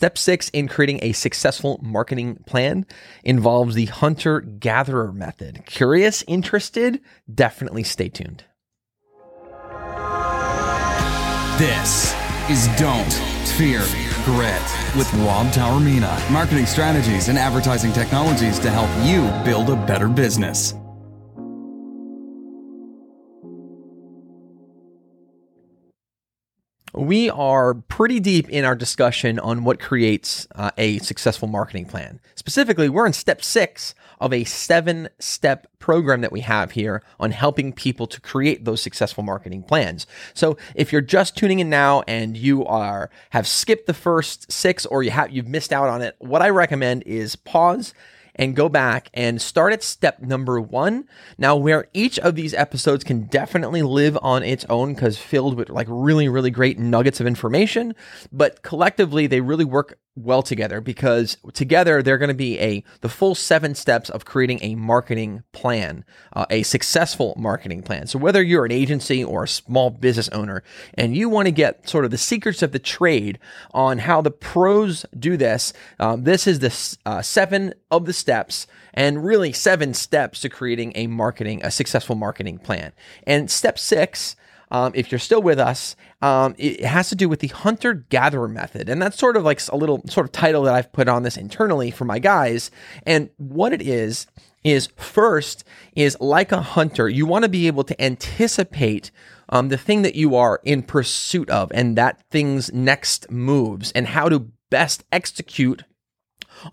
Step six in creating a successful marketing plan involves the hunter gatherer method. Curious, interested? Definitely stay tuned. This is Don't Fear Grit with Rob Taormina. Marketing strategies and advertising technologies to help you build a better business. We are pretty deep in our discussion on what creates uh, a successful marketing plan. Specifically, we're in step six of a seven step program that we have here on helping people to create those successful marketing plans. So if you're just tuning in now and you are have skipped the first six or you have you've missed out on it, what I recommend is pause and go back and start at step number one. Now, where each of these episodes can definitely live on its own because filled with like really, really great nuggets of information, but collectively they really work well together because together they're going to be a the full seven steps of creating a marketing plan, uh, a successful marketing plan. So whether you're an agency or a small business owner and you want to get sort of the secrets of the trade on how the pros do this, um, this is the uh, seven of the steps and really seven steps to creating a marketing a successful marketing plan. And step six um, if you're still with us, um, it has to do with the hunter gatherer method. And that's sort of like a little sort of title that I've put on this internally for my guys. And what it is, is first, is like a hunter, you want to be able to anticipate um, the thing that you are in pursuit of and that thing's next moves and how to best execute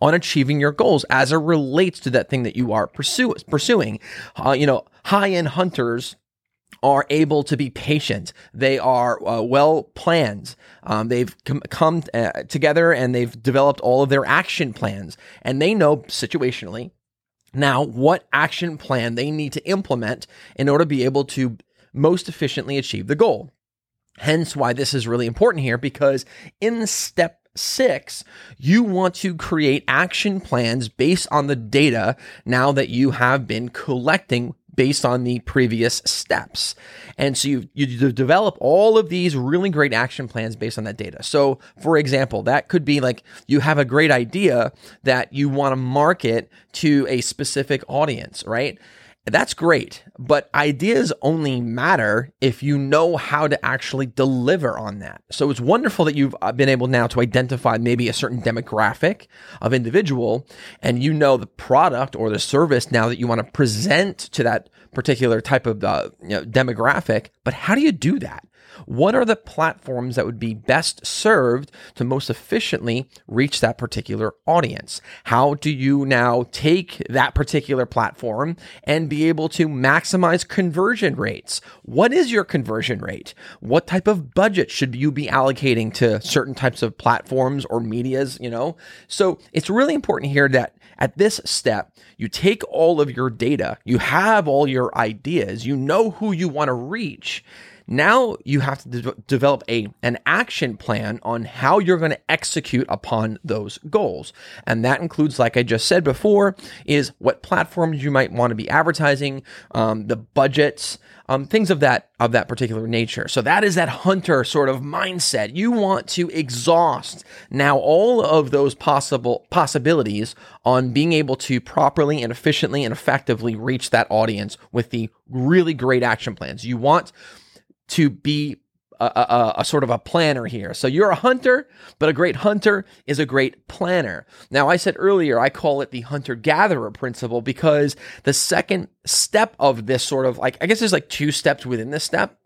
on achieving your goals as it relates to that thing that you are pursue, pursuing. Uh, you know, high end hunters are able to be patient. They are uh, well planned. Um, they've com- come uh, together and they've developed all of their action plans, and they know situationally now what action plan they need to implement in order to be able to most efficiently achieve the goal. Hence, why this is really important here because in step six, you want to create action plans based on the data now that you have been collecting based on the previous steps. And so you, you develop all of these really great action plans based on that data. So, for example, that could be like you have a great idea that you want to market to a specific audience, right? That's great, but ideas only matter if you know how to actually deliver on that. So it's wonderful that you've uh, been able now to identify maybe a certain demographic of individual and you know the product or the service now that you want to present to that particular type of uh, you know, demographic. But how do you do that? What are the platforms that would be best served to most efficiently reach that particular audience? How do you now take that particular platform and be able to maximize conversion rates? What is your conversion rate? What type of budget should you be allocating to certain types of platforms or medias, you know? So it's really important here that at this step, you take all of your data, you have all your ideas, you know who you want to reach now you have to de- develop a an action plan on how you're going to execute upon those goals. And that includes, like I just said before, is what platforms you might want to be advertising, um, the budgets, um, things of that of that particular nature. So that is that hunter sort of mindset. You want to exhaust now all of those possible possibilities on being able to properly and efficiently and effectively reach that audience with the really great action plans. You want to be a, a, a, sort of a planner here. So you're a hunter, but a great hunter is a great planner. Now, I said earlier, I call it the hunter gatherer principle because the second step of this sort of like, I guess there's like two steps within this step.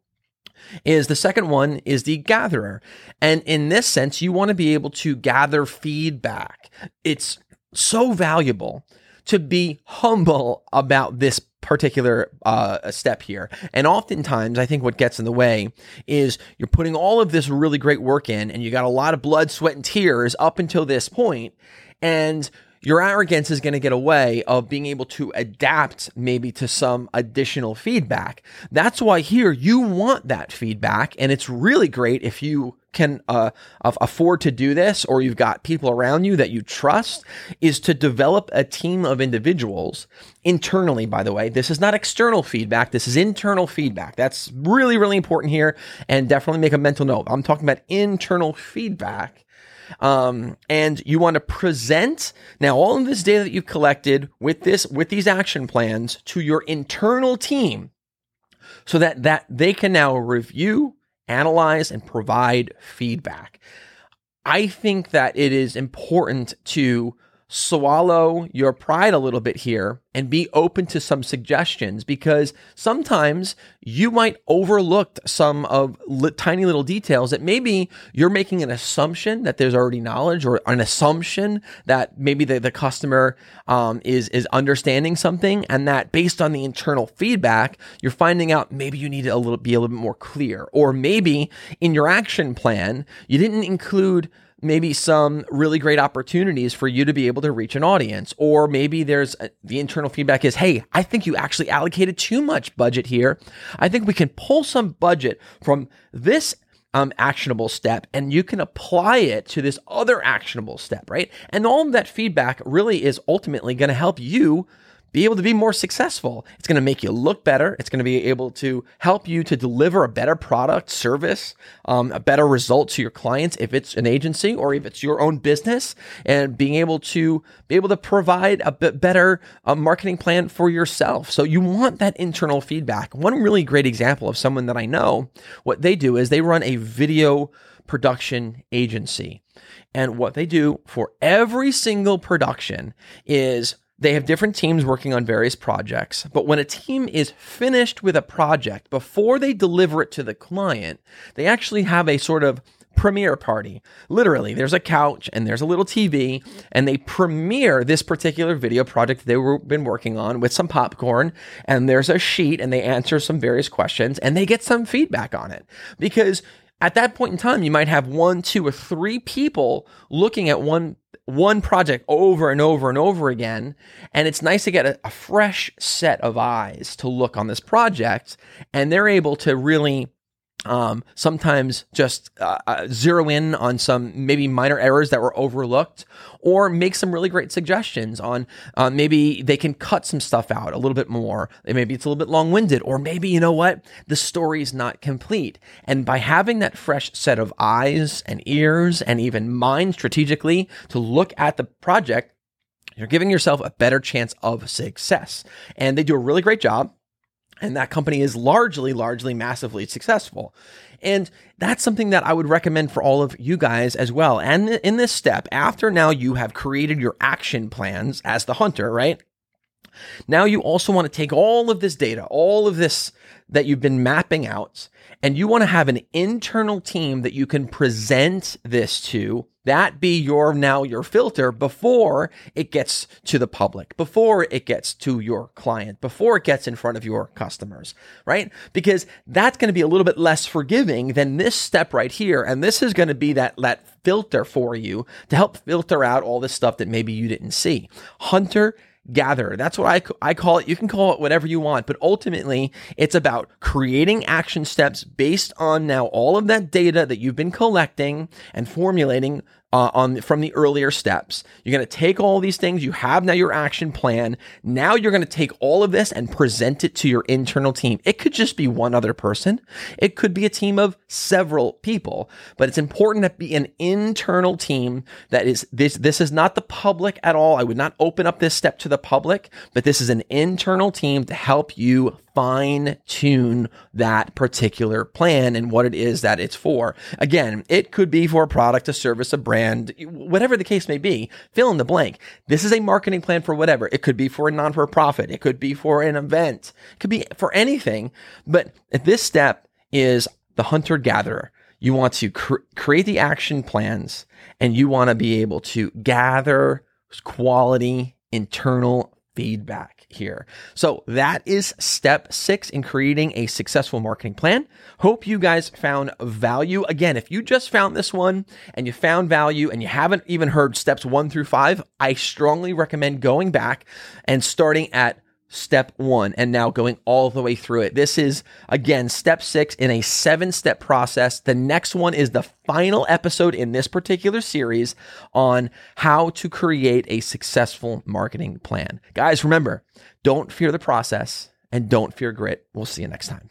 Is the second one is the gatherer. And in this sense, you want to be able to gather feedback. It's so valuable to be humble about this particular uh, step here. And oftentimes, I think what gets in the way is you're putting all of this really great work in, and you got a lot of blood, sweat, and tears up until this point, and your arrogance is going to get away of being able to adapt maybe to some additional feedback. That's why here you want that feedback, and it's really great if you can uh, afford to do this or you've got people around you that you trust is to develop a team of individuals internally by the way. This is not external feedback. This is internal feedback. That's really really important here and definitely make a mental note. I'm talking about internal feedback Um, and you want to present now all of this data that you've collected with this, with these action plans to your internal team so that, that they can now review, analyze, and provide feedback. I think that it is important to swallow your pride a little bit here and be open to some suggestions because sometimes you might overlook some of li- tiny little details that maybe you're making an assumption that there's already knowledge or an assumption that maybe the, the customer um, is is understanding something and that based on the internal feedback you're finding out maybe you need to a little be a little bit more clear or maybe in your action plan you didn't include maybe some really great opportunities for you to be able to reach an audience. Or maybe there's a, the internal feedback is, hey, I think you actually allocated too much budget here. I think we can pull some budget from this um, actionable step and you can apply it to this other actionable step, right? And all that feedback really is ultimately going to help you be able to be more successful. It's going to make you look better. It's going to be able to help you to deliver a better product, service, um, a better result to your clients if it's an agency or if it's your own business, and being able to be able to provide a bit better uh, marketing plan for yourself. So you want that internal feedback. One really great example of someone that I know, what they do is they run a video production agency. And what they do for every single production is they have different teams working on various projects, but when a team is finished with a project, before they deliver it to the client, they actually have a sort of premiere party. Literally, there's a couch and there's a little TV, and they premiere this particular video project they've been working on with some popcorn, and there's a sheet, and they answer some various questions, and they get some feedback on it. Because at that point in time, you might have one, two, or three people looking at one one project over and over and over again. And it's nice to get a, a, fresh set of eyes to look on this project. And they're able to really um, sometimes just uh, uh, zero in on some maybe minor errors that were overlooked, or make some really great suggestions on uh, maybe they can cut some stuff out a little bit more. Maybe it's a little bit long winded, or maybe you know what the story is not complete. And by having that fresh set of eyes and ears and even mind strategically to look at the project, you're giving yourself a better chance of success. And they do a really great job and that company is largely, largely massively successful. And that's something that I would recommend for all of you guys as well. And in this step, after now you have created your action plans as the hunter, right? Now you also want to take all of this data, all of this that you've been mapping out, and you want to have an internal team that you can present this to that be your now your filter before it gets to the public before it gets to your client before it gets in front of your customers right? Because that's going to be a little bit less forgiving than this step right here and this is going to be that that filter for you to help filter out all this stuff that maybe you didn't see. Hunter gatherer. That's what I, I call it. You can call it whatever you want, but ultimately it's about creating action steps based on now all of that data that you've been collecting and formulating uh, on from the earlier steps. You're going to take all these things. You have now your action plan. Now you're going to take all of this and present it to your internal team. It could just be one other person. It could be a team of several people, but it's important to be an internal team that is this. This is not the public at all. I would not open up this step to the public, but this is an internal team to help you fine tune that particular plan and what it is that it's for. Again, it could be for a product, a service, a brand, whatever the case may be, fill in the blank. This is a marketing plan for whatever. It could be for a non for profit. It could be for an event. It could be for anything. But this step is the hunter gatherer. You want to cr- create the action plans and you want to be able to gather quality internal feedback here. So that is step six in creating a successful marketing plan. Hope you guys found value. Again, if you just found this one and you found value and you haven't even heard steps one through five, I strongly recommend going back and starting at step one and now going all the way through it. This is again step six in a seven step process. The next one is the final episode in this particular series on how to create a successful marketing plan. Guys, remember, don't fear the process and don't fear grit. We'll see you next time.